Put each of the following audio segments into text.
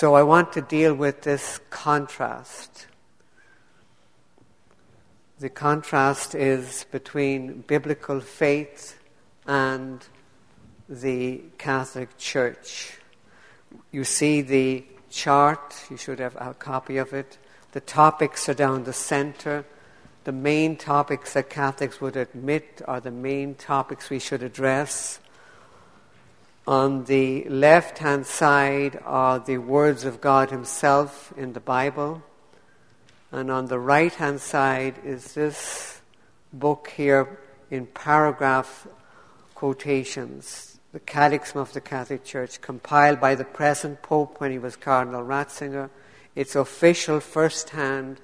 So I want to deal with this contrast. The contrast is between biblical faith and the Catholic Church. You see the chart, you should have a copy of it. The topics are down the center. The main topics that Catholics would admit are the main topics we should address. On the left hand side are the words of God Himself in the Bible. And on the right hand side is this book here in paragraph quotations, the Catechism of the Catholic Church, compiled by the present Pope when he was Cardinal Ratzinger. It's official first hand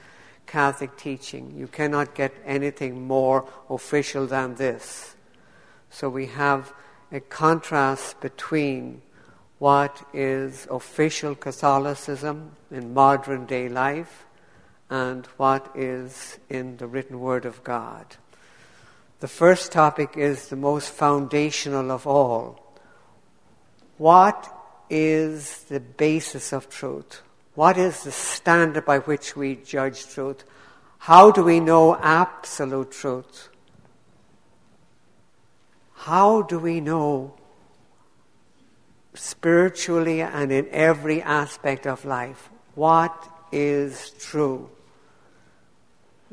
Catholic teaching. You cannot get anything more official than this. So we have a contrast between what is official Catholicism in modern day life and what is in the written Word of God. The first topic is the most foundational of all. What is the basis of truth? What is the standard by which we judge truth? How do we know absolute truth? How do we know spiritually and in every aspect of life what is true?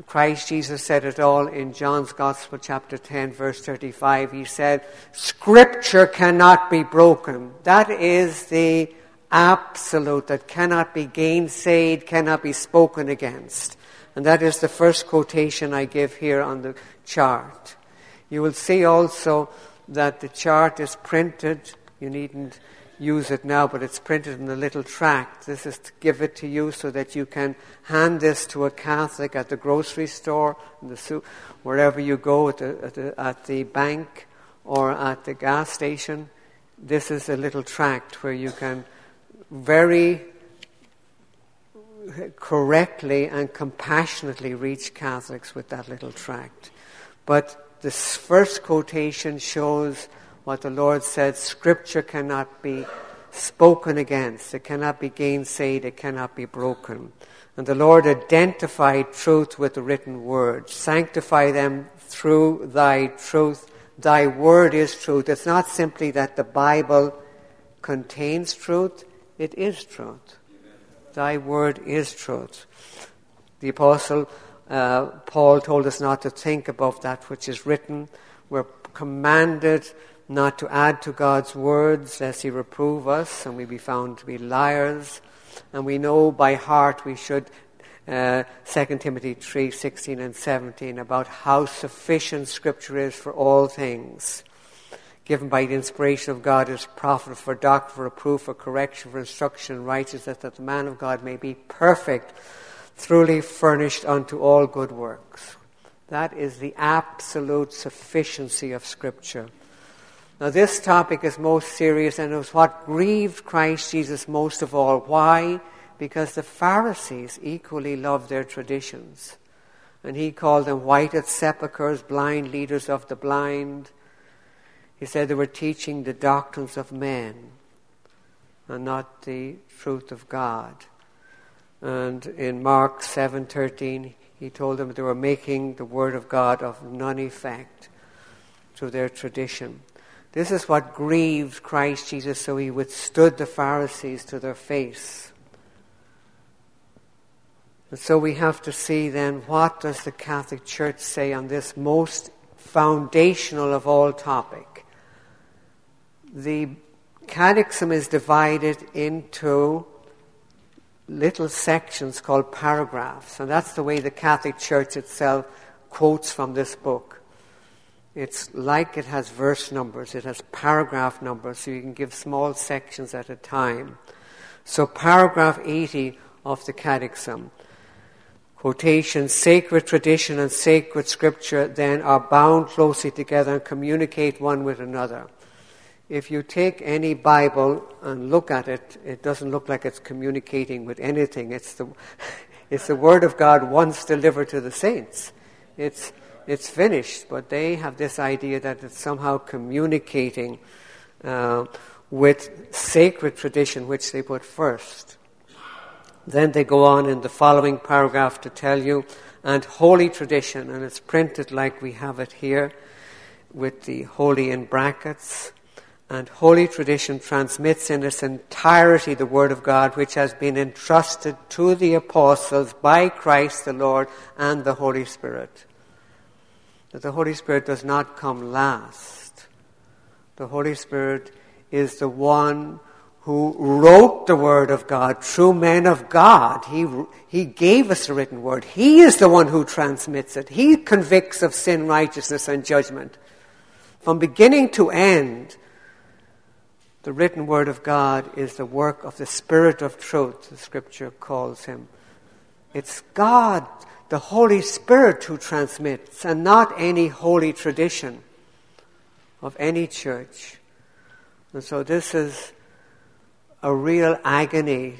Christ Jesus said it all in John's Gospel, chapter 10, verse 35. He said, Scripture cannot be broken. That is the absolute that cannot be gainsaid, cannot be spoken against. And that is the first quotation I give here on the chart. You will see also that the chart is printed. You needn't use it now, but it's printed in a little tract. This is to give it to you so that you can hand this to a Catholic at the grocery store, the wherever you go, at the, at the, at the bank or at the gas station. This is a little tract where you can very correctly and compassionately reach Catholics with that little tract. But this first quotation shows what the Lord said Scripture cannot be spoken against, it cannot be gainsaid, it cannot be broken. And the Lord identified truth with the written word. Sanctify them through thy truth. Thy word is truth. It's not simply that the Bible contains truth, it is truth. Thy word is truth. The Apostle uh, Paul told us not to think above that which is written. We're commanded not to add to God's words lest he reprove us and we be found to be liars. And we know by heart we should, uh, 2 Timothy 3 16 and 17, about how sufficient Scripture is for all things. Given by the inspiration of God is profitable for doctrine, for reproof, for correction, for instruction in righteousness, that the man of God may be perfect, truly furnished unto all good works. That is the absolute sufficiency of Scripture. Now, this topic is most serious and it was what grieved Christ Jesus most of all. Why? Because the Pharisees equally loved their traditions. And he called them whited sepulchres, blind leaders of the blind. He said they were teaching the doctrines of men and not the truth of God. And in Mark 7:13, he told them they were making the word of God of none effect through their tradition. This is what grieved Christ Jesus, so he withstood the Pharisees to their face. And so we have to see then what does the Catholic Church say on this most foundational of all topic. The catechism is divided into little sections called paragraphs, and that's the way the Catholic Church itself quotes from this book. It's like it has verse numbers, it has paragraph numbers, so you can give small sections at a time. So, paragraph 80 of the Catechism quotation, sacred tradition and sacred scripture then are bound closely together and communicate one with another. If you take any Bible and look at it, it doesn't look like it's communicating with anything. It's the, it's the Word of God once delivered to the saints. It's, it's finished, but they have this idea that it's somehow communicating uh, with sacred tradition, which they put first. Then they go on in the following paragraph to tell you, and holy tradition, and it's printed like we have it here with the holy in brackets. And holy tradition transmits in its entirety the Word of God, which has been entrusted to the apostles by Christ the Lord and the Holy Spirit. That the Holy Spirit does not come last. The Holy Spirit is the one who wrote the Word of God true men of God. He, he gave us the written Word. He is the one who transmits it. He convicts of sin, righteousness, and judgment. From beginning to end, the written Word of God is the work of the Spirit of truth, the Scripture calls him. It's God, the Holy Spirit, who transmits, and not any holy tradition of any church. And so this is a real agony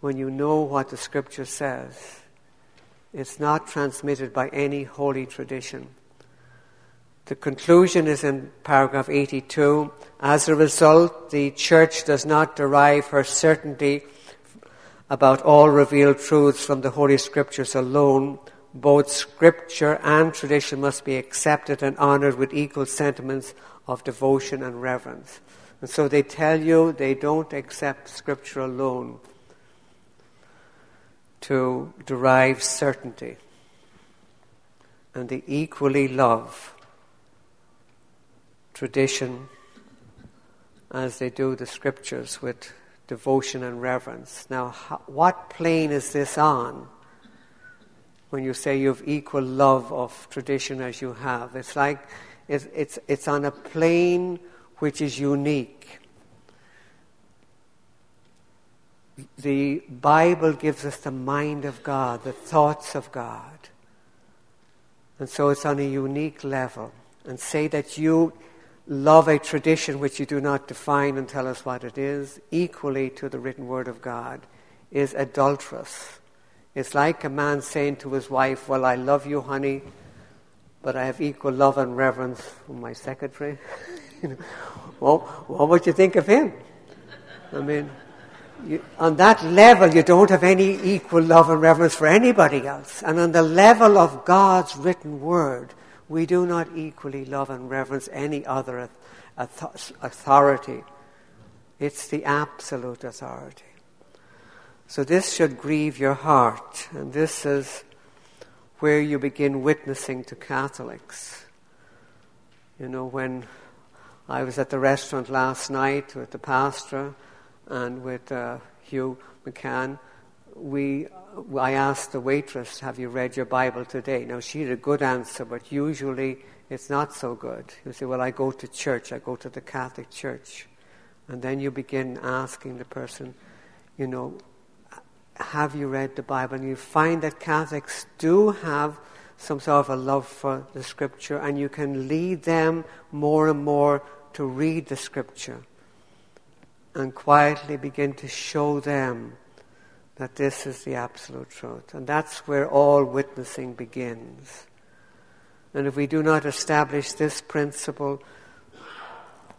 when you know what the scripture says. It's not transmitted by any holy tradition. The conclusion is in paragraph 82. As a result, the church does not derive her certainty about all revealed truths from the Holy Scriptures alone. Both Scripture and tradition must be accepted and honored with equal sentiments of devotion and reverence. And so they tell you they don't accept Scripture alone to derive certainty. And they equally love tradition as they do the Scriptures with devotion and reverence. Now, how, what plane is this on? When you say you have equal love of tradition as you have, it's like it's, it's, it's on a plane which is unique. The Bible gives us the mind of God, the thoughts of God. And so it's on a unique level. And say that you love a tradition which you do not define and tell us what it is, equally to the written word of God, is adulterous. It's like a man saying to his wife, Well, I love you, honey, but I have equal love and reverence for my secretary. well, what would you think of him? I mean, you, on that level, you don't have any equal love and reverence for anybody else. And on the level of God's written word, we do not equally love and reverence any other authority. It's the absolute authority. So this should grieve your heart, and this is where you begin witnessing to Catholics. You know, when I was at the restaurant last night with the pastor and with uh, Hugh McCann. We, I asked the waitress, Have you read your Bible today? Now, she had a good answer, but usually it's not so good. You say, Well, I go to church, I go to the Catholic Church. And then you begin asking the person, You know, have you read the Bible? And you find that Catholics do have some sort of a love for the Scripture, and you can lead them more and more to read the scripture and quietly begin to show them that this is the absolute truth. And that's where all witnessing begins. And if we do not establish this principle,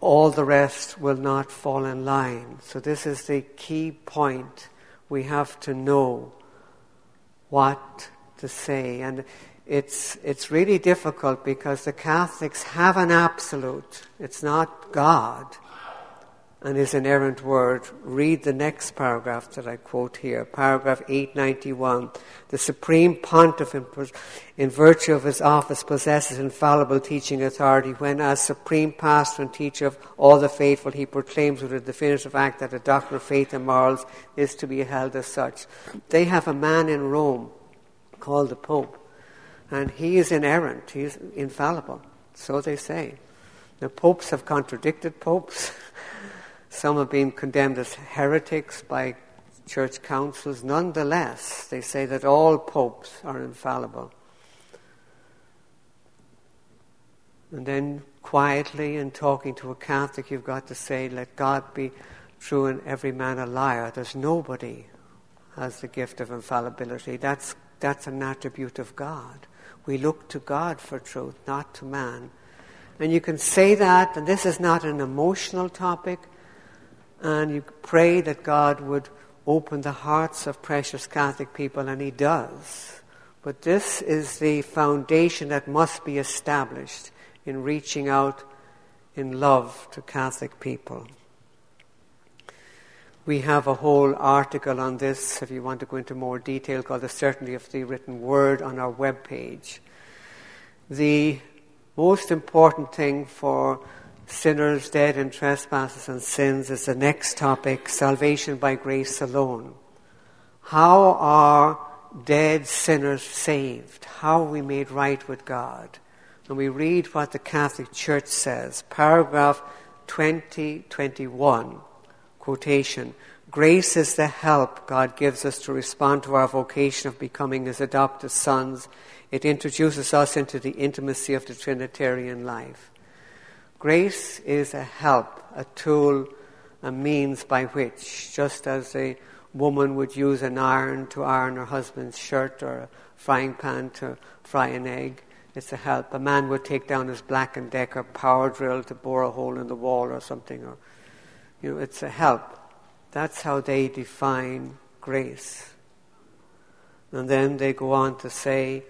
all the rest will not fall in line. So, this is the key point. We have to know what to say. And it's, it's really difficult because the Catholics have an absolute. It's not God and his inerrant word. Read the next paragraph that I quote here, paragraph 891. The Supreme Pontiff, in, in, virtue of his office, possesses infallible teaching authority when, as Supreme Pastor and Teacher of all the faithful, he proclaims with a definitive act that the doctrine of faith and morals is to be held as such. They have a man in Rome called the Pope and he is inerrant, he is infallible. So they say. The popes have contradicted popes. Some have been condemned as heretics by church councils. Nonetheless, they say that all popes are infallible. And then quietly, in talking to a Catholic, you've got to say, let God be true and every man a liar. There's nobody has the gift of infallibility. That's, that's an attribute of God. We look to God for truth, not to man. And you can say that, and this is not an emotional topic, and you pray that God would open the hearts of precious Catholic people, and He does. But this is the foundation that must be established in reaching out in love to Catholic people. We have a whole article on this, if you want to go into more detail, called The Certainty of the Written Word on our webpage. The most important thing for sinners dead in trespasses and sins is the next topic salvation by grace alone. How are dead sinners saved? How are we made right with God? And we read what the Catholic Church says, paragraph 2021, quotation. Grace is the help God gives us to respond to our vocation of becoming His adopted sons. It introduces us into the intimacy of the Trinitarian life. Grace is a help, a tool, a means by which, just as a woman would use an iron to iron her husband's shirt or a frying pan to fry an egg, it's a help. A man would take down his Black and Decker power drill to bore a hole in the wall or something, or you know, it's a help. That's how they define grace. And then they go on to say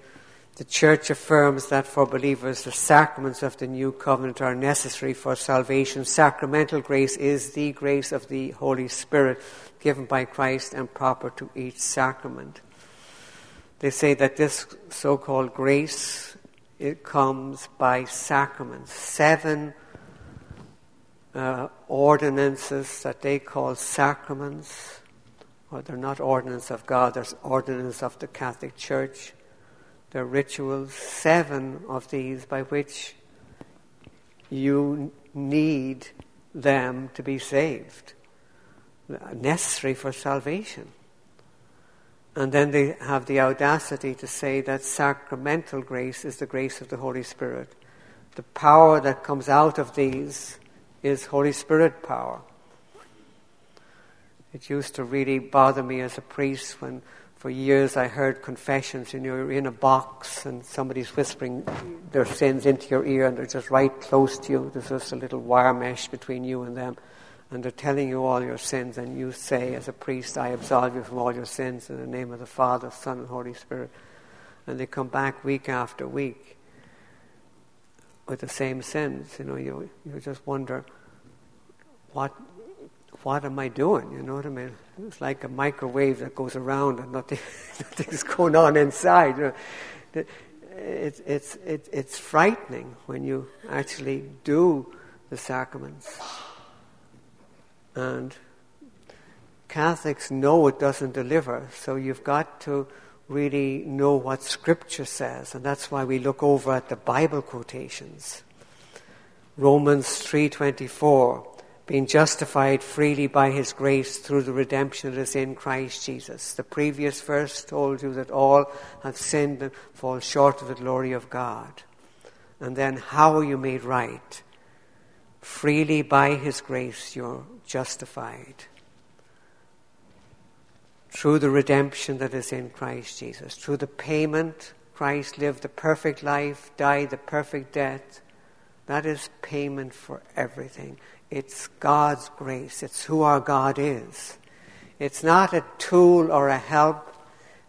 the church affirms that for believers, the sacraments of the new covenant are necessary for salvation. Sacramental grace is the grace of the Holy Spirit given by Christ and proper to each sacrament. They say that this so called grace it comes by sacraments. Seven uh, ordinances that they call sacraments, or they're not ordinances of God, they're ordinances of the Catholic Church are rituals, seven of these, by which you need them to be saved, necessary for salvation. And then they have the audacity to say that sacramental grace is the grace of the Holy Spirit. The power that comes out of these is Holy Spirit power. It used to really bother me as a priest when for years I heard confessions, and you're in a box and somebody's whispering their sins into your ear and they're just right close to you. There's just a little wire mesh between you and them. And they're telling you all your sins, and you say, as a priest, I absolve you from all your sins in the name of the Father, Son, and Holy Spirit. And they come back week after week with the same sins. You know, you, you just wonder, what, what am I doing? You know what I mean? It's like a microwave that goes around and nothing, nothing's going on inside. You know? it's, it's, it, it's frightening when you actually do the sacraments. And Catholics know it doesn't deliver, so you've got to really know what Scripture says, and that's why we look over at the Bible quotations. Romans 3:24 being justified freely by his grace through the redemption that is in Christ Jesus. The previous verse told you that all have sinned and fall short of the glory of God. And then how are you made right? Freely by his grace you're justified. Through the redemption that is in Christ Jesus. Through the payment, Christ lived the perfect life, died the perfect death. That is payment for everything. It's God's grace. It's who our God is. It's not a tool or a help.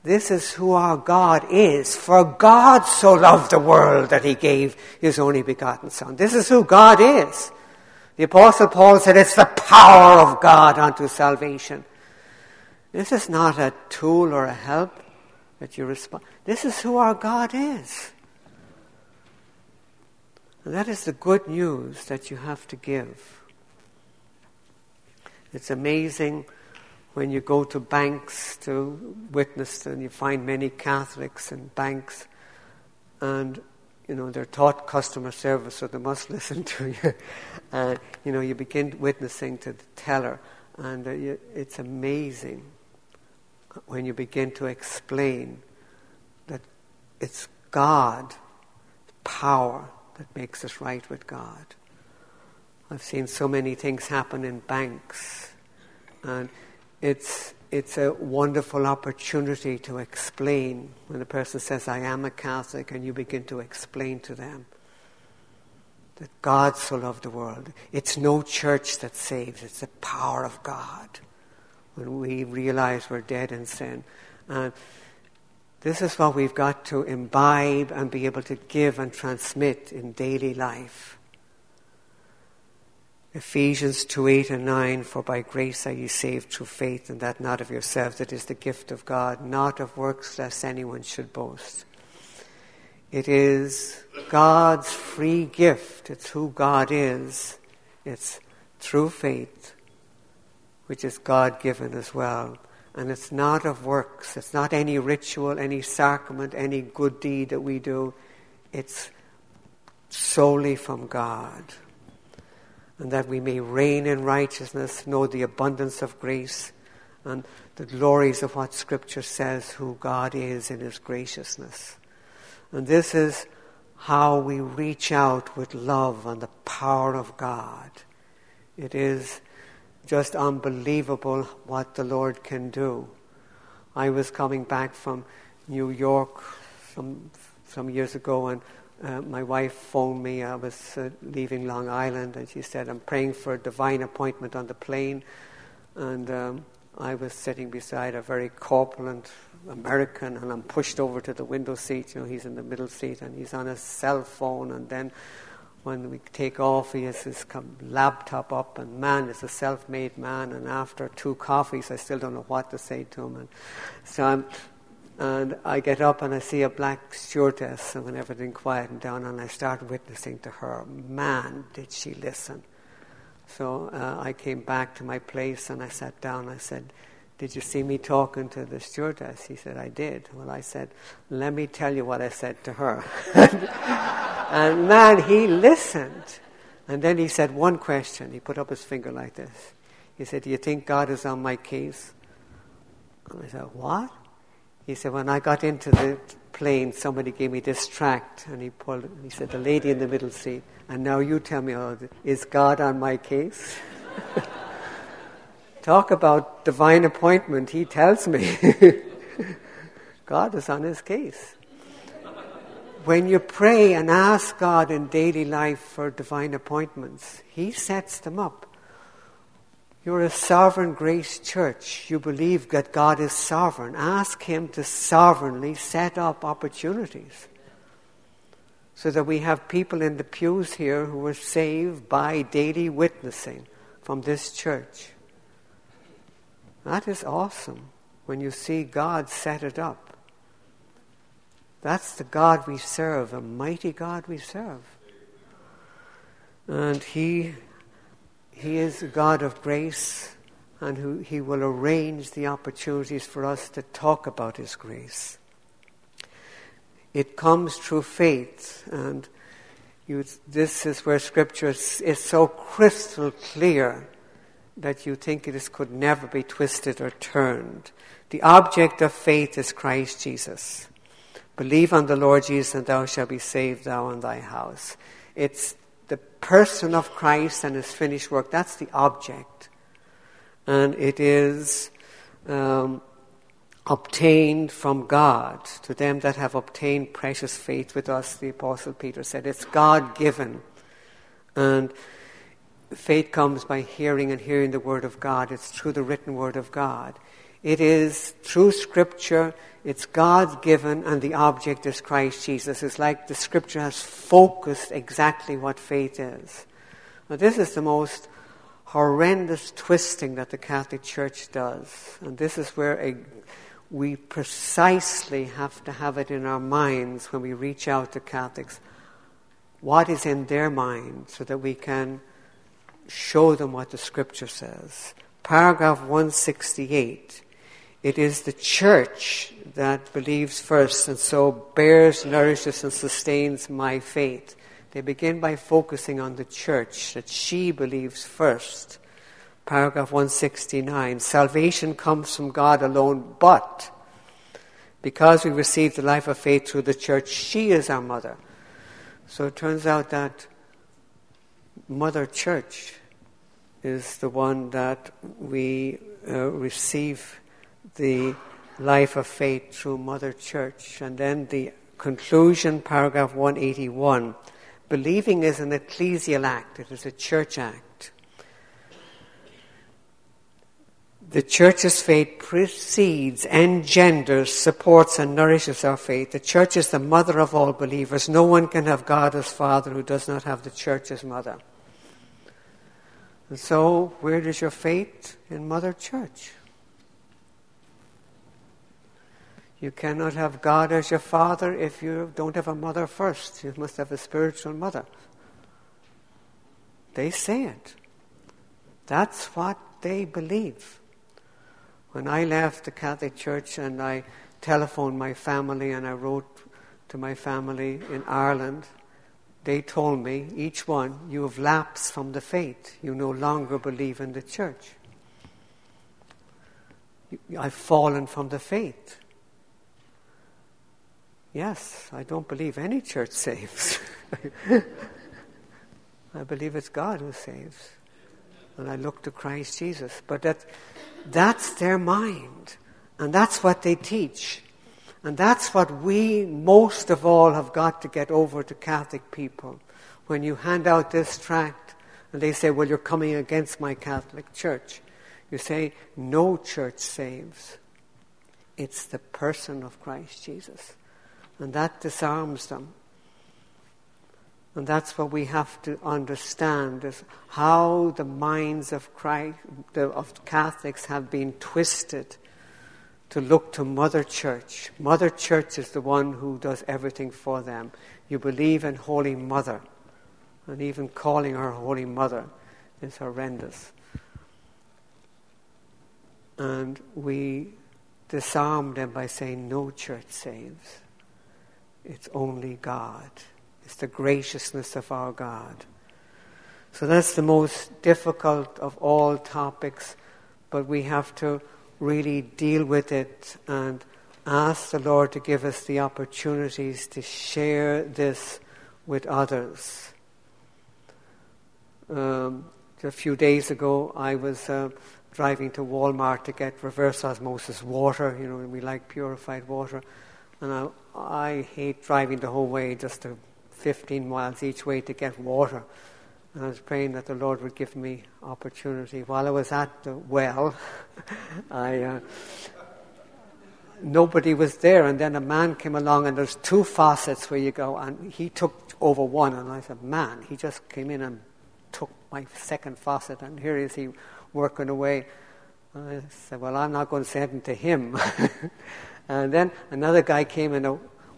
This is who our God is. For God so loved the world that he gave his only begotten Son. This is who God is. The Apostle Paul said it's the power of God unto salvation. This is not a tool or a help that you respond. This is who our God is. And that is the good news that you have to give. It's amazing when you go to banks to witness and you find many Catholics in banks and you know they're taught customer service so they must listen to you. And you know you begin witnessing to the teller and uh, you, it's amazing when you begin to explain that it's God power that makes us right with God I've seen so many things happen in banks, and it's it's a wonderful opportunity to explain when a person says, "I am a Catholic," and you begin to explain to them that God so loved the world. It's no church that saves; it's the power of God. when we realize we're dead in sin. And this is what we've got to imbibe and be able to give and transmit in daily life. Ephesians 2 8 and 9 For by grace are ye saved through faith, and that not of yourselves, it is the gift of God, not of works, lest anyone should boast. It is God's free gift. It's who God is. It's through faith, which is God given as well. And it's not of works. It's not any ritual, any sacrament, any good deed that we do. It's solely from God and that we may reign in righteousness, know the abundance of grace, and the glories of what Scripture says who God is in His graciousness. And this is how we reach out with love and the power of God. It is just unbelievable what the Lord can do. I was coming back from New York some, some years ago and uh, my wife phoned me. I was uh, leaving Long Island, and she said, I'm praying for a divine appointment on the plane. And um, I was sitting beside a very corpulent American, and I'm pushed over to the window seat. You know, he's in the middle seat, and he's on his cell phone. And then when we take off, he has his laptop up, and man is a self made man. And after two coffees, I still don't know what to say to him. And so I'm and I get up and I see a black stewardess, and when everything quieted down, and I start witnessing to her, man, did she listen. So uh, I came back to my place and I sat down. I said, Did you see me talking to the stewardess? He said, I did. Well, I said, Let me tell you what I said to her. and man, he listened. And then he said one question. He put up his finger like this. He said, Do you think God is on my case? And I said, What? He said, when I got into the plane, somebody gave me this tract, and he pulled. it. He said, the lady in the middle seat. And now you tell me, oh, is God on my case? Talk about divine appointment. He tells me, God is on his case. When you pray and ask God in daily life for divine appointments, He sets them up. You're a sovereign grace church. You believe that God is sovereign. Ask Him to sovereignly set up opportunities so that we have people in the pews here who are saved by daily witnessing from this church. That is awesome when you see God set it up. That's the God we serve, a mighty God we serve. And He he is a God of grace, and who He will arrange the opportunities for us to talk about His grace. It comes through faith, and you, this is where Scripture is, is so crystal clear that you think it is, could never be twisted or turned. The object of faith is Christ Jesus. Believe on the Lord Jesus, and thou shalt be saved, thou and thy house. It's the person of Christ and his finished work. That's the object. And it is um, obtained from God. To them that have obtained precious faith with us, the Apostle Peter said, it's God given. And faith comes by hearing and hearing the Word of God. It's through the written Word of God. It is through Scripture, it's God given, and the object is Christ Jesus. It's like the Scripture has focused exactly what faith is. Now, this is the most horrendous twisting that the Catholic Church does. And this is where a, we precisely have to have it in our minds when we reach out to Catholics. What is in their mind so that we can show them what the Scripture says. Paragraph 168 it is the church that believes first and so bears, nourishes, and sustains my faith. They begin by focusing on the church, that she believes first. Paragraph 169 Salvation comes from God alone, but because we receive the life of faith through the church, she is our mother. So it turns out that Mother Church is the one that we uh, receive the life of faith through Mother Church. And then the conclusion, paragraph 181. Believing is an ecclesial act, it is a church act. the church's faith precedes, engenders, supports, and nourishes our faith. The church is the mother of all believers. No one can have God as father who does not have the church as mother. And so, where does your faith? In Mother Church. You cannot have God as your father if you don't have a mother first. You must have a spiritual mother. They say it. That's what they believe. When I left the Catholic Church and I telephoned my family and I wrote to my family in Ireland, they told me, each one, you have lapsed from the faith. You no longer believe in the church. I've fallen from the faith. Yes, I don't believe any church saves. I believe it's God who saves. And I look to Christ Jesus. But that, that's their mind. And that's what they teach. And that's what we most of all have got to get over to Catholic people. When you hand out this tract and they say, well, you're coming against my Catholic Church. You say, no church saves. It's the person of Christ Jesus. And that disarms them. And that's what we have to understand is how the minds of Christ, of Catholics have been twisted to look to Mother Church. Mother Church is the one who does everything for them. You believe in Holy Mother. And even calling her Holy Mother is horrendous. And we disarm them by saying no church saves. It's only God. It's the graciousness of our God. So that's the most difficult of all topics, but we have to really deal with it and ask the Lord to give us the opportunities to share this with others. Um, a few days ago, I was uh, driving to Walmart to get reverse osmosis water. You know, we like purified water. And I, I hate driving the whole way, just to 15 miles each way to get water. And I was praying that the Lord would give me opportunity. While I was at the well, I uh, nobody was there, and then a man came along, and there's two faucets where you go, and he took over one, and I said, "Man!" He just came in and took my second faucet, and here is he working away. I said, "Well, I'm not going to send him to him." And then another guy came in a,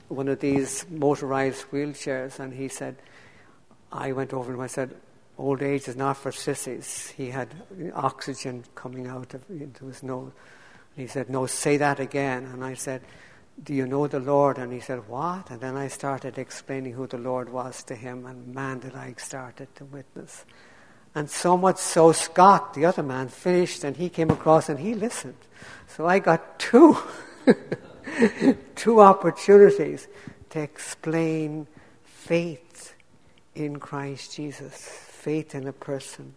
one of these motorized wheelchairs and he said, I went over to him, I said, old age is not for sissies. He had oxygen coming out of, into his nose. And he said, no, say that again. And I said, do you know the Lord? And he said, what? And then I started explaining who the Lord was to him, and man, did I started to witness. And so much so, Scott, the other man, finished, and he came across and he listened. So I got two. two opportunities to explain faith in Christ Jesus, faith in a person.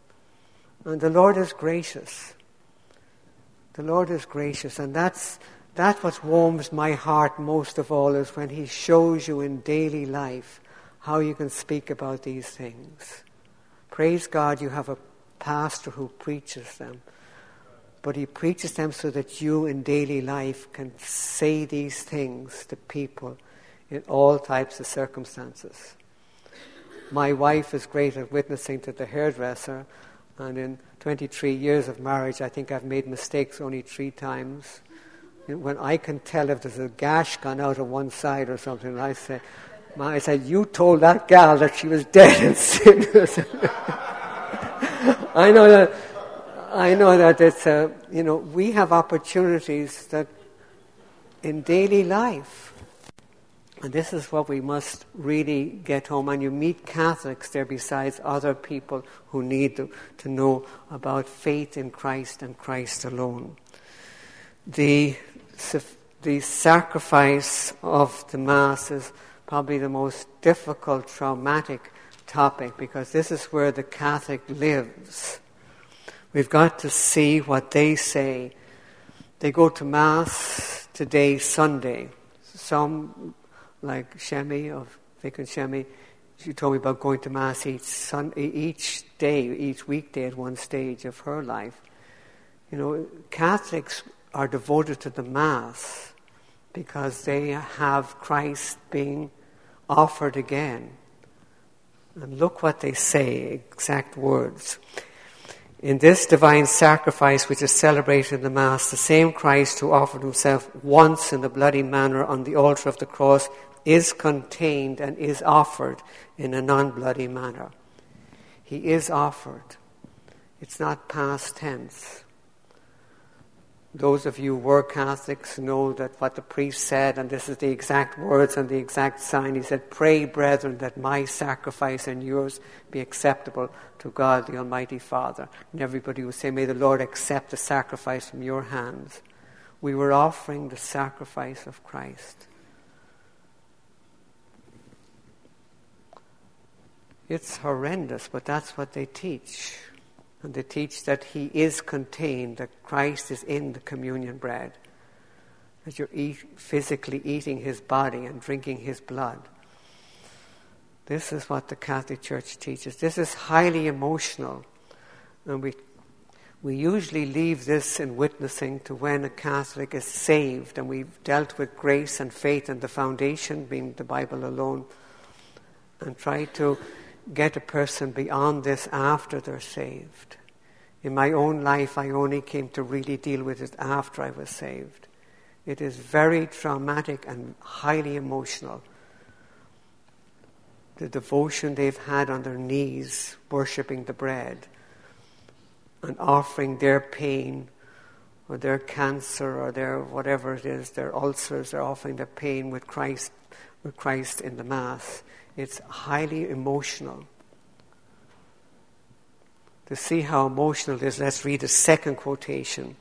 And the Lord is gracious. The Lord is gracious, and that's that's what warms my heart most of all is when He shows you in daily life how you can speak about these things. Praise God, you have a pastor who preaches them but he preaches them so that you in daily life can say these things to people in all types of circumstances. My wife is great at witnessing to the hairdresser, and in 23 years of marriage, I think I've made mistakes only three times. When I can tell if there's a gash gone out of one side or something, I say, I said, You told that gal that she was dead and sin. I know that I know that it's, uh, you know, we have opportunities that in daily life, and this is what we must really get home. And you meet Catholics there besides other people who need to, to know about faith in Christ and Christ alone. The, the sacrifice of the Mass is probably the most difficult, traumatic topic because this is where the Catholic lives. We've got to see what they say. They go to Mass today, Sunday. Some, like Shemi of Vic and Shemi, she told me about going to Mass each, sun, each day, each weekday at one stage of her life. You know, Catholics are devoted to the Mass because they have Christ being offered again. And look what they say, exact words. In this divine sacrifice which is celebrated in the Mass, the same Christ who offered himself once in a bloody manner on the altar of the cross is contained and is offered in a non bloody manner. He is offered. It's not past tense. Those of you who were Catholics know that what the priest said, and this is the exact words and the exact sign. He said, Pray, brethren, that my sacrifice and yours be acceptable to God the Almighty Father. And everybody would say, May the Lord accept the sacrifice from your hands. We were offering the sacrifice of Christ. It's horrendous, but that's what they teach. And they teach that He is contained, that Christ is in the communion bread, that you're eat, physically eating His body and drinking His blood. This is what the Catholic Church teaches. This is highly emotional. And we, we usually leave this in witnessing to when a Catholic is saved, and we've dealt with grace and faith and the foundation being the Bible alone, and try to get a person beyond this after they're saved. In my own life, I only came to really deal with it after I was saved. It is very traumatic and highly emotional. The devotion they've had on their knees, worshipping the bread and offering their pain or their cancer or their whatever it is, their ulcers, they're offering their pain with Christ, with Christ in the Mass. It's highly emotional. To see how emotional it is, let's read a second quotation.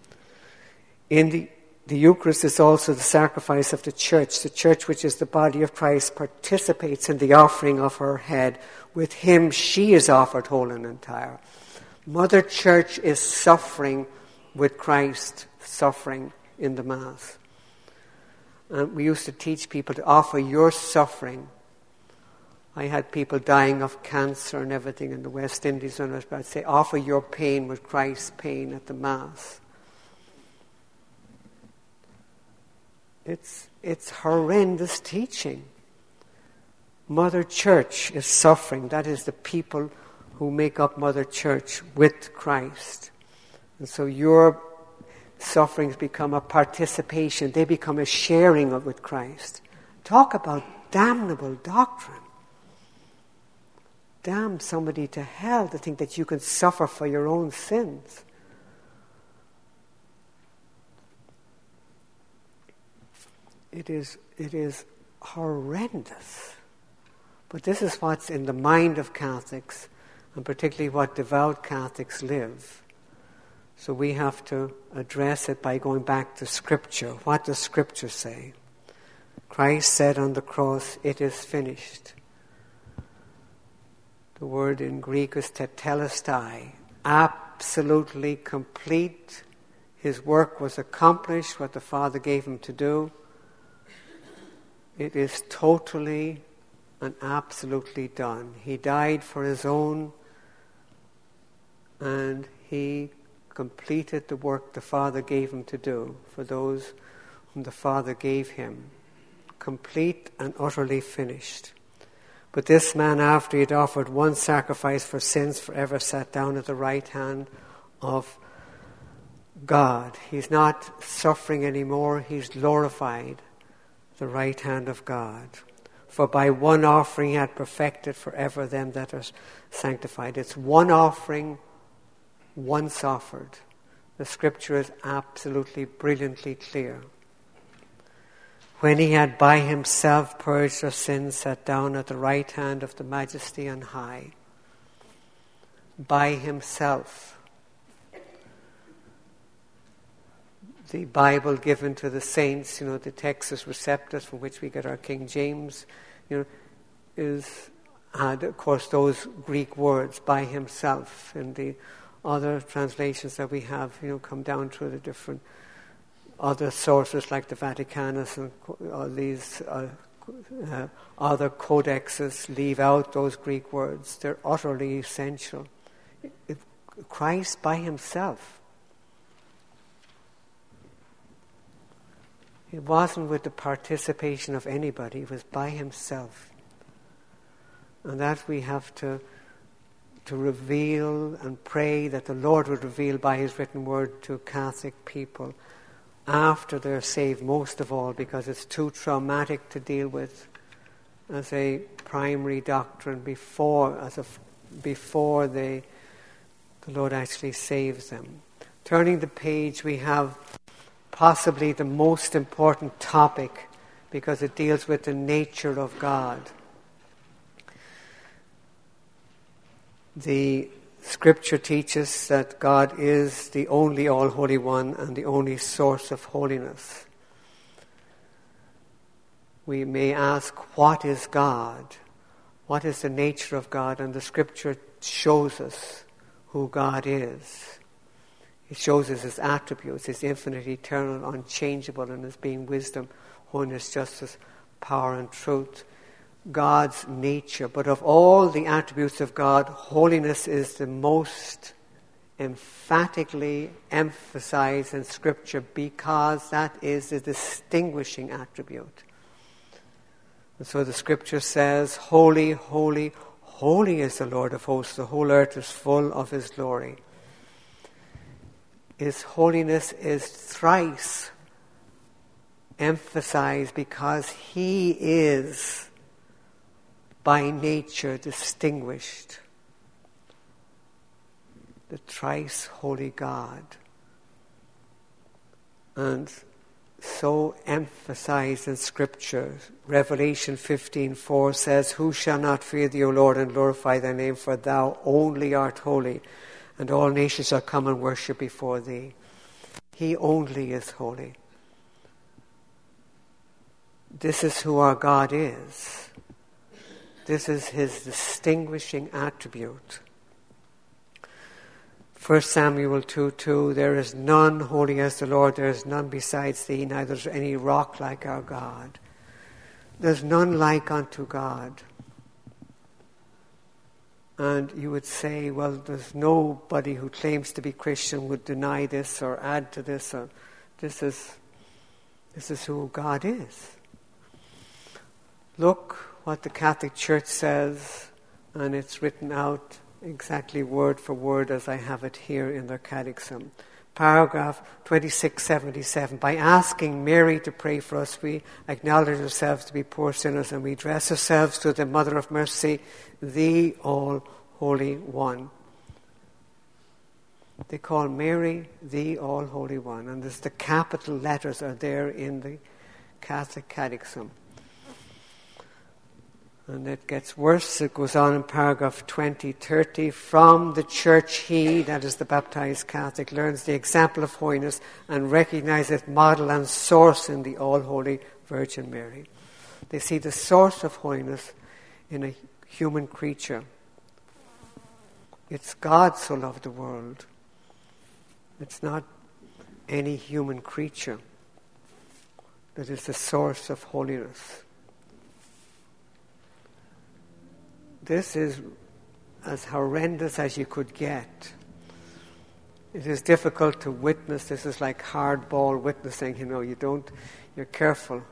In the, the Eucharist is also the sacrifice of the church. The church, which is the body of Christ, participates in the offering of her head. With him, she is offered whole and entire. Mother Church is suffering with Christ, suffering in the Mass. And we used to teach people to offer your suffering I had people dying of cancer and everything in the West Indies, and I'd say, offer your pain with Christ's pain at the Mass. It's, it's horrendous teaching. Mother Church is suffering. That is the people who make up Mother Church with Christ. And so your sufferings become a participation, they become a sharing of with Christ. Talk about damnable doctrine damn somebody to hell to think that you can suffer for your own sins. It is, it is horrendous. But this is what's in the mind of Catholics, and particularly what devout Catholics live. So we have to address it by going back to Scripture. What does Scripture say? Christ said on the cross, It is finished. The word in Greek is tetelestai, absolutely complete. His work was accomplished, what the Father gave him to do. It is totally and absolutely done. He died for his own, and he completed the work the Father gave him to do for those whom the Father gave him. Complete and utterly finished. But this man, after he had offered one sacrifice for sins forever, sat down at the right hand of God. He's not suffering anymore, he's glorified the right hand of God. For by one offering he had perfected forever them that are sanctified. It's one offering, once offered. The scripture is absolutely brilliantly clear when he had by himself purged our sins, sat down at the right hand of the Majesty on high. By himself. The Bible given to the saints, you know, the Textus Receptus, from which we get our King James, you know, is had, of course, those Greek words by himself. In the other translations that we have, you know, come down through the different other sources like the Vaticanus and all uh, these uh, uh, other codexes leave out those Greek words. They're utterly essential. Christ by himself. It wasn't with the participation of anybody, it was by himself. And that we have to, to reveal and pray that the Lord would reveal by his written word to Catholic people after they're saved, most of all, because it's too traumatic to deal with as a primary doctrine before, as a, before they, the Lord actually saves them. Turning the page, we have possibly the most important topic because it deals with the nature of God. The scripture teaches that God is the only all holy one and the only source of holiness. We may ask, what is God? What is the nature of God? And the scripture shows us who God is. It shows us his attributes, his infinite, eternal, unchangeable, and his being wisdom, holiness, justice, power, and truth. God's nature. But of all the attributes of God, holiness is the most emphatically emphasized in Scripture because that is the distinguishing attribute. And so the Scripture says, Holy, holy, holy is the Lord of hosts. The whole earth is full of His glory. His holiness is thrice emphasized because He is by nature distinguished. The thrice holy God. And so emphasized in Scripture. Revelation 15:4 says, "Who shall not fear thee, O Lord, and glorify thy name? For thou only art holy, and all nations shall come and worship before thee." He only is holy. This is who our God is. This is his distinguishing attribute. 1 Samuel 2 2 There is none holy as the Lord, there is none besides thee, neither is any rock like our God. There's none like unto God. And you would say, well, there's nobody who claims to be Christian would deny this or add to this or this is this is who God is. Look what the Catholic Church says, and it's written out exactly word for word as I have it here in their catechism. Paragraph 2677. By asking Mary to pray for us, we acknowledge ourselves to be poor sinners and we address ourselves to the Mother of Mercy, the All Holy One. They call Mary the All Holy One, and the capital letters are there in the Catholic Catechism. And it gets worse. It goes on in paragraph 20, 30. From the church, he, that is the baptized Catholic, learns the example of holiness and recognizes model and source in the all holy Virgin Mary. They see the source of holiness in a human creature. It's God so loved the world. It's not any human creature that is the source of holiness. This is as horrendous as you could get. It is difficult to witness. This is like hardball witnessing. You know, you don't, you're careful.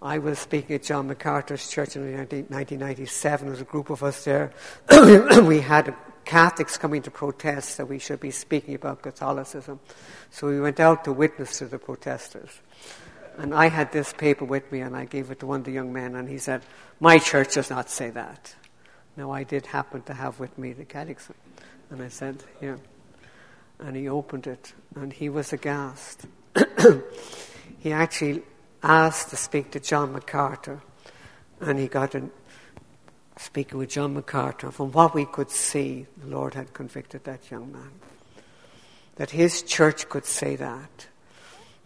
I was speaking at John MacArthur's church in 1997. There was a group of us there. we had Catholics coming to protest that we should be speaking about Catholicism. So we went out to witness to the protesters. And I had this paper with me, and I gave it to one of the young men, and he said, My church does not say that. Now, I did happen to have with me the catechism. And I said, Here. And he opened it, and he was aghast. he actually asked to speak to John MacArthur, and he got a speaking with John MacArthur. From what we could see, the Lord had convicted that young man. That his church could say that.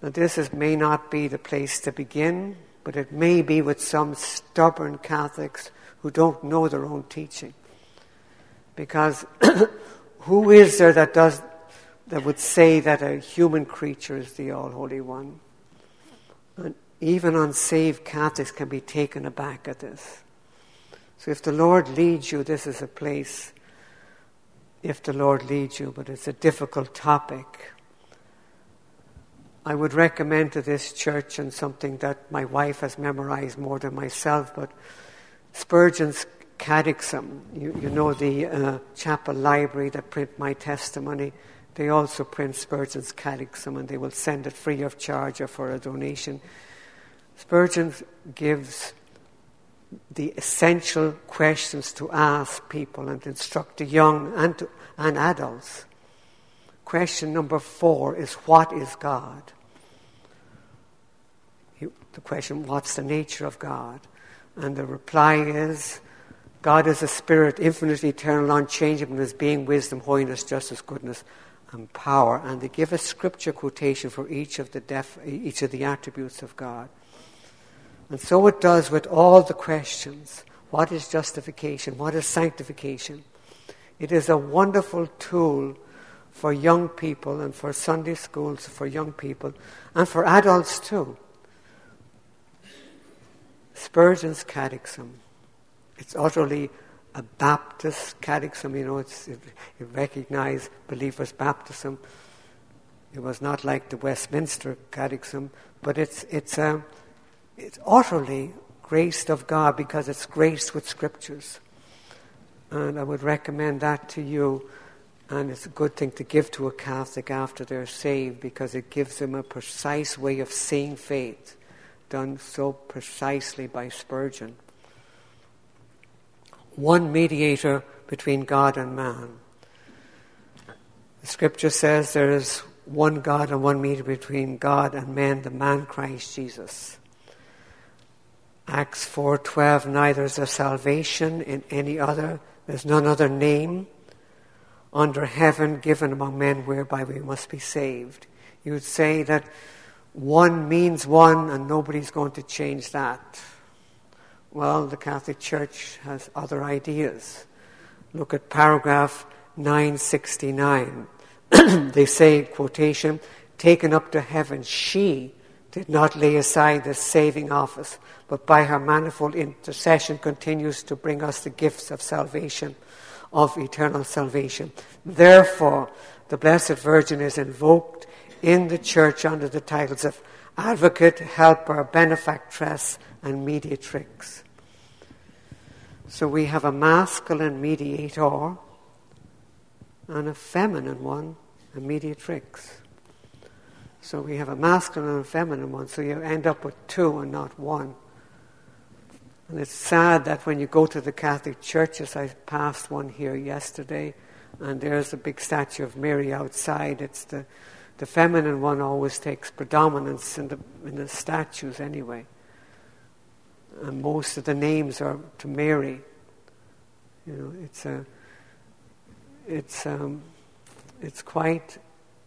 Now, this is, may not be the place to begin, but it may be with some stubborn Catholics who don't know their own teaching. Because who is there that does that would say that a human creature is the all holy one? And even unsaved Catholics can be taken aback at this. So if the Lord leads you, this is a place, if the Lord leads you, but it's a difficult topic. I would recommend to this church and something that my wife has memorized more than myself, but Spurgeon's Catechism. You, you know the uh, chapel library that print my testimony. They also print Spurgeon's Catechism and they will send it free of charge or for a donation. Spurgeon gives the essential questions to ask people and instruct the young and, to, and adults. Question number four is What is God? the question, What's the nature of God? And the reply is God is a spirit, infinite, eternal, unchangeable in his being, wisdom, holiness, justice, goodness, and power. And they give a scripture quotation for each of the, def, each of the attributes of God. And so it does with all the questions. What is justification? What is sanctification? It is a wonderful tool for young people and for Sunday schools for young people and for adults too. Spurgeon's Catechism. It's utterly a Baptist catechism, you know, it's, it, it recognized believers' baptism. It was not like the Westminster Catechism, but it's, it's, um, it's utterly graced of God because it's graced with scriptures. And I would recommend that to you. And it's a good thing to give to a Catholic after they're saved because it gives them a precise way of seeing faith, done so precisely by Spurgeon. One mediator between God and man. The scripture says there is one God and one mediator between God and man, the man Christ Jesus. Acts 4:12 neither is there salvation in any other there's none other name under heaven given among men whereby we must be saved. You would say that one means one and nobody's going to change that. Well, the Catholic Church has other ideas. Look at paragraph 969. they say, quotation, taken up to heaven, she did not lay aside the saving office, but by her manifold intercession continues to bring us the gifts of salvation, of eternal salvation. Therefore, the Blessed Virgin is invoked in the Church under the titles of advocate, helper, benefactress, and mediatrix. So we have a masculine mediator and a feminine one, a mediatrix. So we have a masculine and a feminine one, so you end up with two and not one. And it's sad that when you go to the Catholic churches, I passed one here yesterday, and there's a big statue of Mary outside. It's the, the feminine one always takes predominance in the, in the statues anyway. And most of the names are to Mary. You know, it's a, it's um, it's quite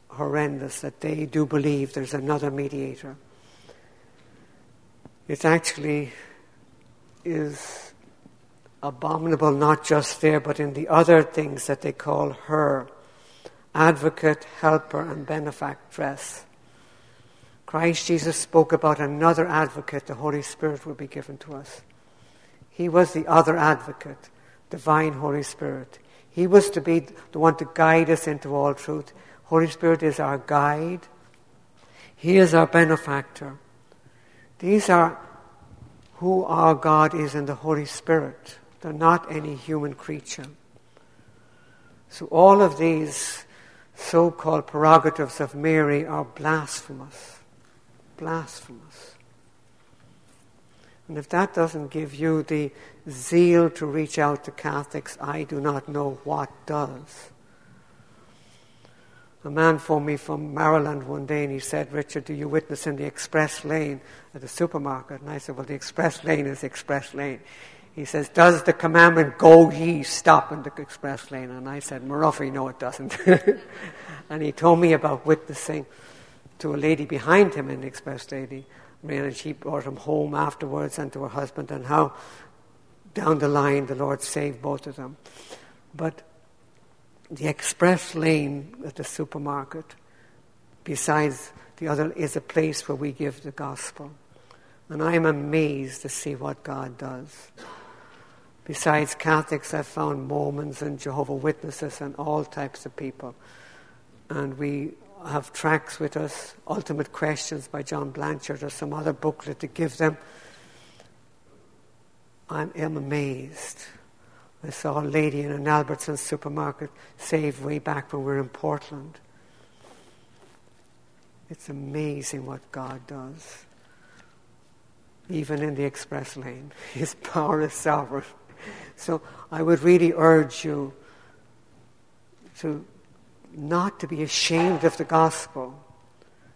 horrendous that they do believe there's another mediator. It actually is abominable not just there, but in the other things that they call her advocate, helper, and benefactress. Christ Jesus spoke about another advocate, the Holy Spirit will be given to us. He was the other advocate, divine Holy Spirit. He was to be the one to guide us into all truth. Holy Spirit is our guide. He is our benefactor. These are who our God is in the Holy Spirit. They're not any human creature. So all of these so-called prerogatives of Mary are blasphemous. Blasphemous. And if that doesn't give you the zeal to reach out to Catholics, I do not know what does. A man phoned me from Maryland one day and he said, Richard, do you witness in the express lane at the supermarket? And I said, Well, the express lane is the express lane. He says, Does the commandment go ye stop in the express lane? And I said, Murphy, no, it doesn't. and he told me about witnessing to a lady behind him in the express lady. And she brought him home afterwards and to her husband, and how down the line the Lord saved both of them. But the express lane at the supermarket, besides the other, is a place where we give the gospel. And I'm amazed to see what God does. Besides Catholics, I've found Mormons and Jehovah Witnesses and all types of people. And we have tracts with us, Ultimate Questions by John Blanchard, or some other booklet to give them. I'm, I'm amazed. I saw a lady in an Albertsons supermarket saved way back when we were in Portland. It's amazing what God does. Even in the express lane, His power is sovereign. So I would really urge you to not to be ashamed of the gospel.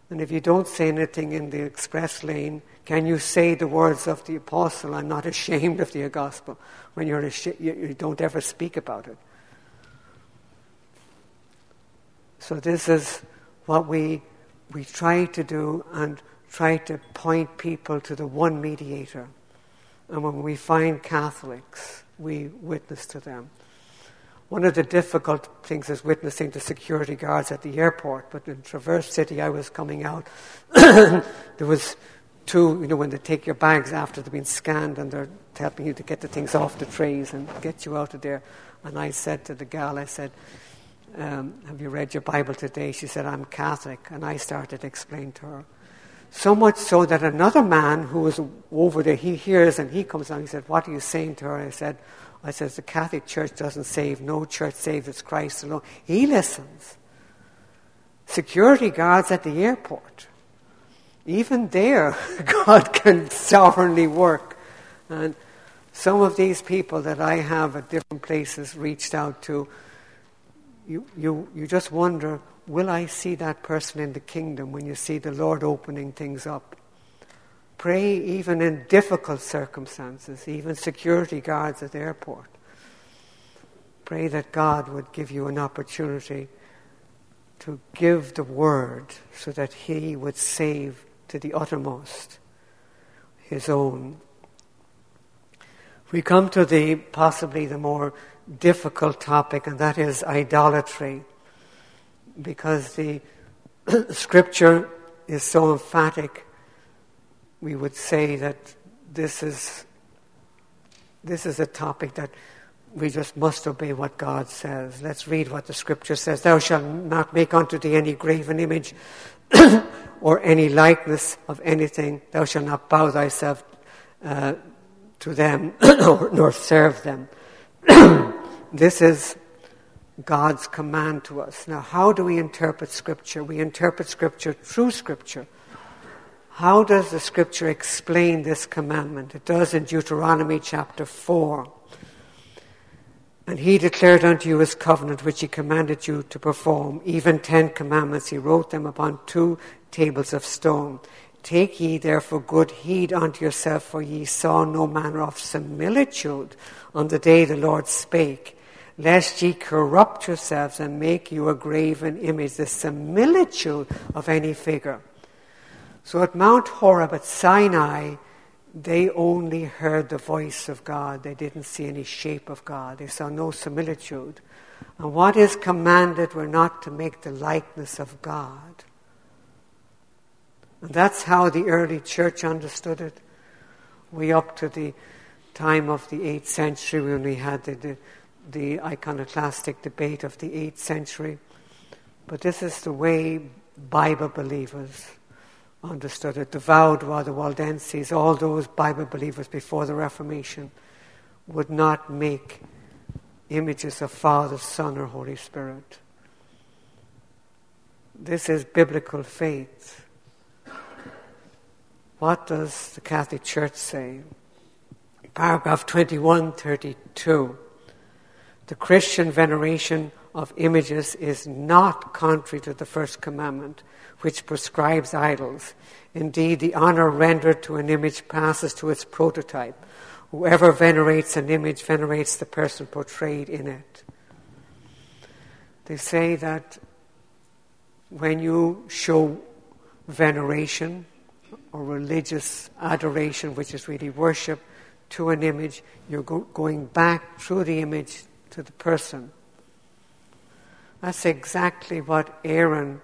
And if you don't say anything in the express lane, can you say the words of the apostle, I'm not ashamed of the gospel, when you're ashamed, you, you don't ever speak about it? So this is what we, we try to do and try to point people to the one mediator. And when we find Catholics, we witness to them. One of the difficult things is witnessing to security guards at the airport. But in Traverse City, I was coming out. there was two, you know, when they take your bags after they've been scanned and they're helping you to get the things off the trays and get you out of there. And I said to the gal, I said, um, have you read your Bible today? She said, I'm Catholic. And I started to explain to her. So much so that another man who was over there, he hears and he comes on. He said, What are you saying to her? I said, I says, the Catholic Church doesn't save. No church saves. It's Christ alone. He listens. Security guards at the airport. Even there, God can sovereignly work. And some of these people that I have at different places reached out to, you, you, you just wonder, will I see that person in the kingdom when you see the Lord opening things up? Pray even in difficult circumstances, even security guards at the airport. Pray that God would give you an opportunity to give the word so that He would save to the uttermost His own. We come to the possibly the more difficult topic, and that is idolatry, because the scripture is so emphatic we would say that this is, this is a topic that we just must obey what God says. Let's read what the scripture says. Thou shalt not make unto thee any graven image or any likeness of anything. Thou shalt not bow thyself uh, to them nor serve them. this is God's command to us. Now, how do we interpret Scripture? We interpret Scripture through Scripture. How does the scripture explain this commandment? It does in Deuteronomy chapter 4. And he declared unto you his covenant which he commanded you to perform, even ten commandments. He wrote them upon two tables of stone. Take ye therefore good heed unto yourself, for ye saw no manner of similitude on the day the Lord spake, lest ye corrupt yourselves and make you a graven image, the similitude of any figure. So at Mount Horeb, at Sinai, they only heard the voice of God. They didn't see any shape of God. They saw no similitude. And what is commanded were not to make the likeness of God. And that's how the early church understood it. We up to the time of the 8th century when we had the, the, the iconoclastic debate of the 8th century. But this is the way Bible believers understood it. The Vaudois, the Waldenses, all those Bible believers before the Reformation would not make images of Father, Son, or Holy Spirit. This is biblical faith. What does the Catholic Church say? Paragraph 2132. The Christian veneration of images is not contrary to the first commandment, which prescribes idols. Indeed, the honor rendered to an image passes to its prototype. Whoever venerates an image venerates the person portrayed in it. They say that when you show veneration or religious adoration, which is really worship, to an image, you're go- going back through the image to the person. That's exactly what Aaron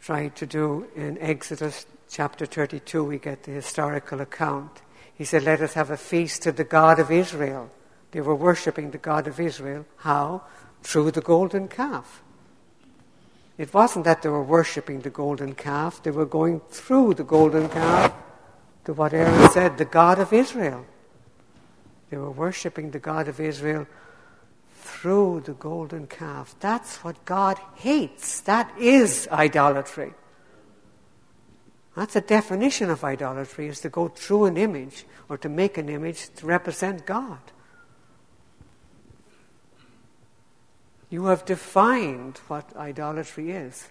tried to do in Exodus chapter 32. We get the historical account. He said, Let us have a feast to the God of Israel. They were worshipping the God of Israel. How? Through the golden calf. It wasn't that they were worshipping the golden calf, they were going through the golden calf to what Aaron said, the God of Israel. They were worshipping the God of Israel through the golden calf. That's what God hates. That is idolatry. That's a definition of idolatry, is to go through an image or to make an image to represent God. You have defined what idolatry is,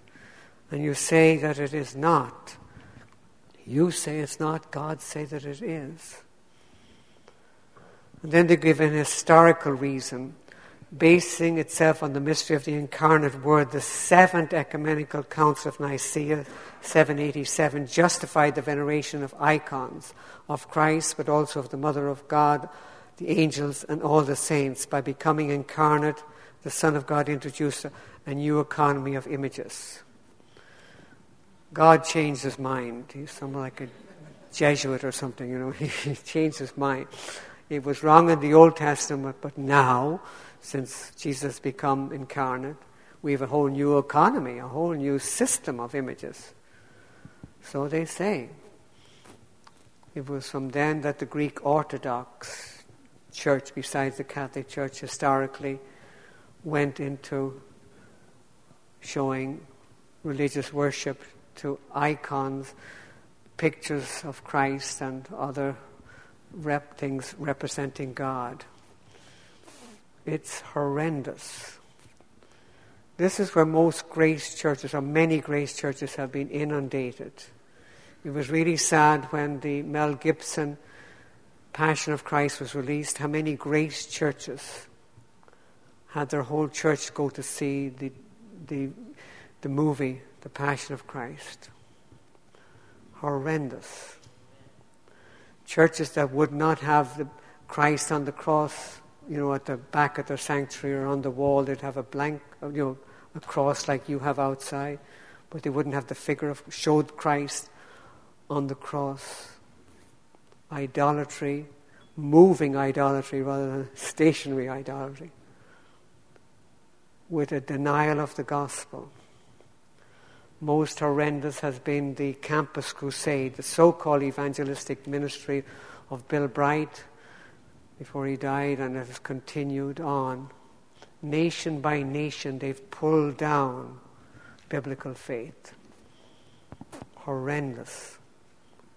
and you say that it is not. You say it's not, God say that it is. And then they give an historical reason, basing itself on the mystery of the incarnate Word. The Seventh Ecumenical Council of Nicaea, 787, justified the veneration of icons of Christ, but also of the Mother of God, the angels, and all the saints. By becoming incarnate, the Son of God introduced a, new economy of images. God changed his mind. He's something like a Jesuit or something, you know. he changed his mind. It was wrong in the Old Testament, but now, since Jesus become incarnate, we have a whole new economy, a whole new system of images. So they say. It was from then that the Greek Orthodox Church, besides the Catholic Church historically, went into showing religious worship to icons, pictures of Christ, and other rep- things representing God. It's horrendous. This is where most grace churches, or many grace churches, have been inundated. It was really sad when the Mel Gibson Passion of Christ was released, how many grace churches had their whole church go to see the, the, the movie, The Passion of Christ. Horrendous. Churches that would not have the Christ on the cross, you know, at the back of their sanctuary or on the wall, they'd have a blank, you know, a cross like you have outside, but they wouldn't have the figure of showed Christ on the cross. Idolatry, moving idolatry rather than stationary idolatry with a denial of the gospel. Most horrendous has been the Campus Crusade, the so called evangelistic ministry of Bill Bright before he died, and has continued on. Nation by nation, they've pulled down biblical faith. Horrendous.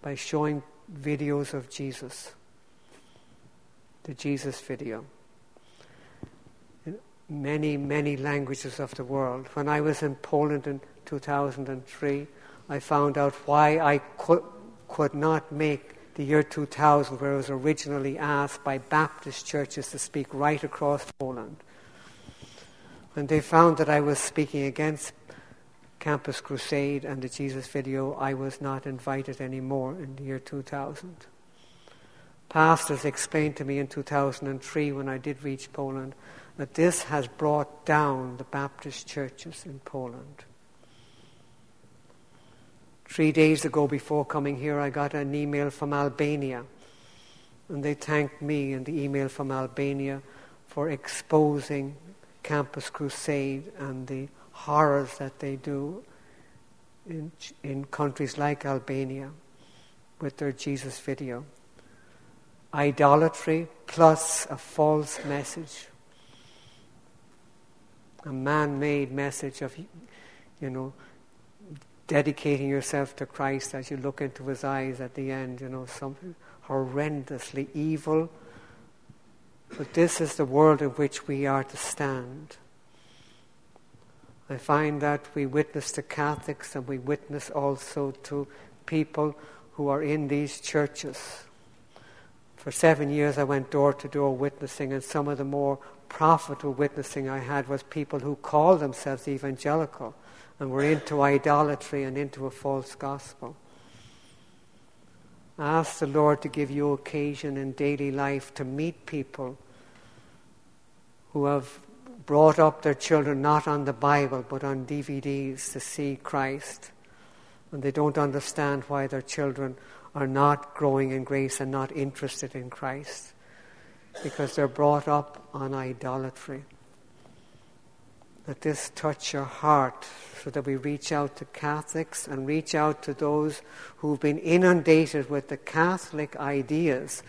By showing videos of Jesus. The Jesus video In many, many languages of the world. When I was in Poland in 2003, I found out why I could, could not make the year 2000, where I was originally asked by Baptist churches to speak right across Poland. When they found that I was speaking against Campus Crusade and the Jesus video, I was not invited anymore in the year 2000. Pastors explained to me in 2003 when I did reach Poland that this has brought down the Baptist churches in Poland. Three days ago, before coming here, I got an email from Albania, and they thanked me in the email from Albania for exposing Campus Crusade and the horrors that they do in, in countries like Albania with their Jesus video. Idolatry plus a false message a man-made message of, you know, dedicating yourself to Christ as you look into His eyes at the end. You know, something horrendously evil. But this is the world in which we are to stand. I find that we witness to Catholics and we witness also to people who are in these churches. For seven years, I went door to door witnessing, and some of the more profitable witnessing I had was people who called themselves evangelical and we're into idolatry and into a false gospel. Ask the Lord to give you occasion in daily life to meet people who have brought up their children not on the Bible but on DVDs to see Christ. And they don't understand why their children are not growing in grace and not interested in Christ because they're brought up on idolatry. Let this touch your heart so that we reach out to Catholics and reach out to those who've been inundated with the Catholic ideas.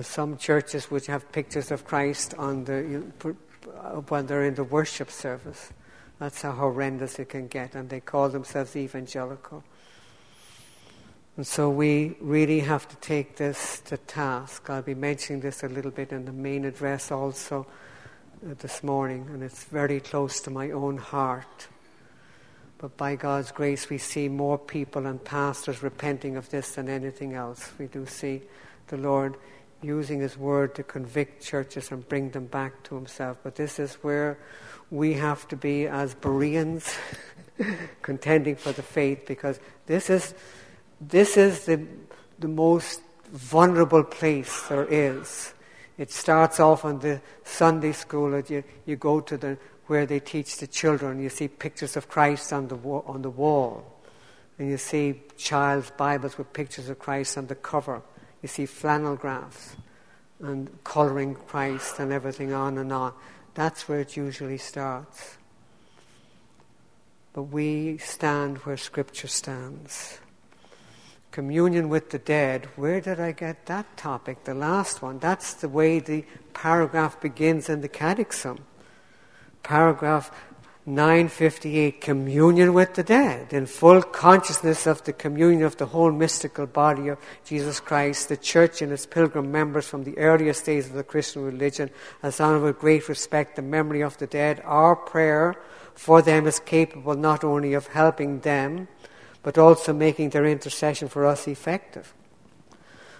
Some churches which have pictures of Christ on the uh, when they're in the worship service. That's how horrendous it can get, and they call themselves evangelical. And so we really have to take this to task. I'll be mentioning this a little bit in the main address also uh, this morning, and it's very close to my own heart. But by God's grace, we see more people and pastors repenting of this than anything else. We do see the Lord using His Word to convict churches and bring them back to Himself. But this is where we have to be as Bereans, contending for the faith, because this is this is the, the most vulnerable place there is. It starts off on the Sunday school that you, you go to the, where they teach the children. You see pictures of Christ on the, on the wall. And you see child's Bibles with pictures of Christ on the cover. You see flannel graphs and colouring Christ and everything on and on. That's where it usually starts. But we stand where Scripture stands communion with the dead, where did I get that topic, the last one? That's the way the paragraph begins in the Catechism. Paragraph 958, communion with the dead, in full consciousness of the communion of the whole mystical body of Jesus Christ, the Church and its pilgrim members from the earliest days of the Christian religion, as honor with great respect the memory of the dead. Our prayer for them is capable not only of helping them, but also making their intercession for us effective.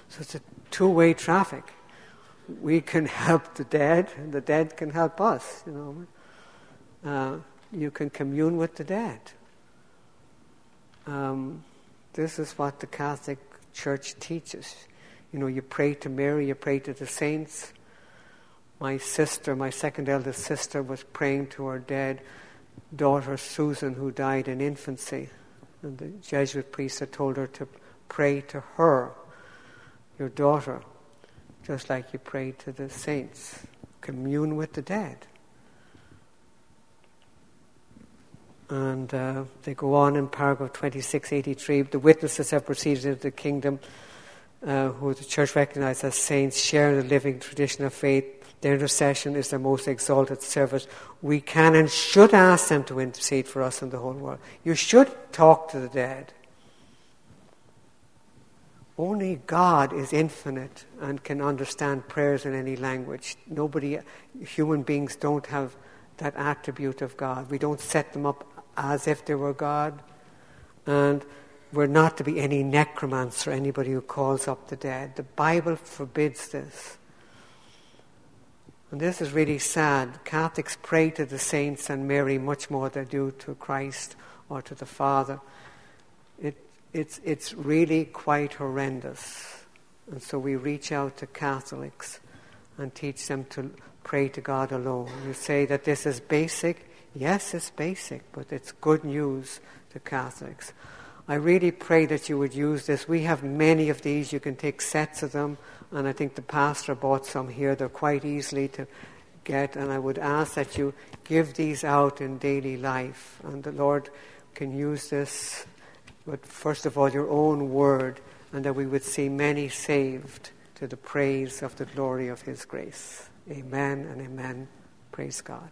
So it's a two way traffic. We can help the dead, and the dead can help us, you know. Uh, you can commune with the dead. Um, this is what the Catholic Church teaches. You know, you pray to Mary, you pray to the saints. My sister, my second eldest sister, was praying to her dead daughter Susan, who died in infancy. And the Jesuit priest had told her to pray to her, your daughter, just like you pray to the saints. Commune with the dead. And uh, they go on in paragraph 2683 the witnesses have proceeded into the kingdom, uh, who the church recognizes as saints, share the living tradition of faith. Their intercession is their most exalted service. We can and should ask them to intercede for us in the whole world. You should talk to the dead. Only God is infinite and can understand prayers in any language. Nobody, human beings don't have that attribute of God. We don't set them up as if they were God. And we're not to be any necromancer, anybody who calls up the dead. The Bible forbids this. And this is really sad. Catholics pray to the saints and Mary much more than they do to Christ or to the Father. It, it's, it's really quite horrendous. And so we reach out to Catholics and teach them to pray to God alone. You say that this is basic. Yes, it's basic, but it's good news to Catholics. I really pray that you would use this. We have many of these. You can take sets of them and I think the pastor bought some here. They're quite easily to get, and I would ask that you give these out in daily life, and the Lord can use this, but first of all, your own word, and that we would see many saved to the praise of the glory of His grace. Amen and amen. Praise God.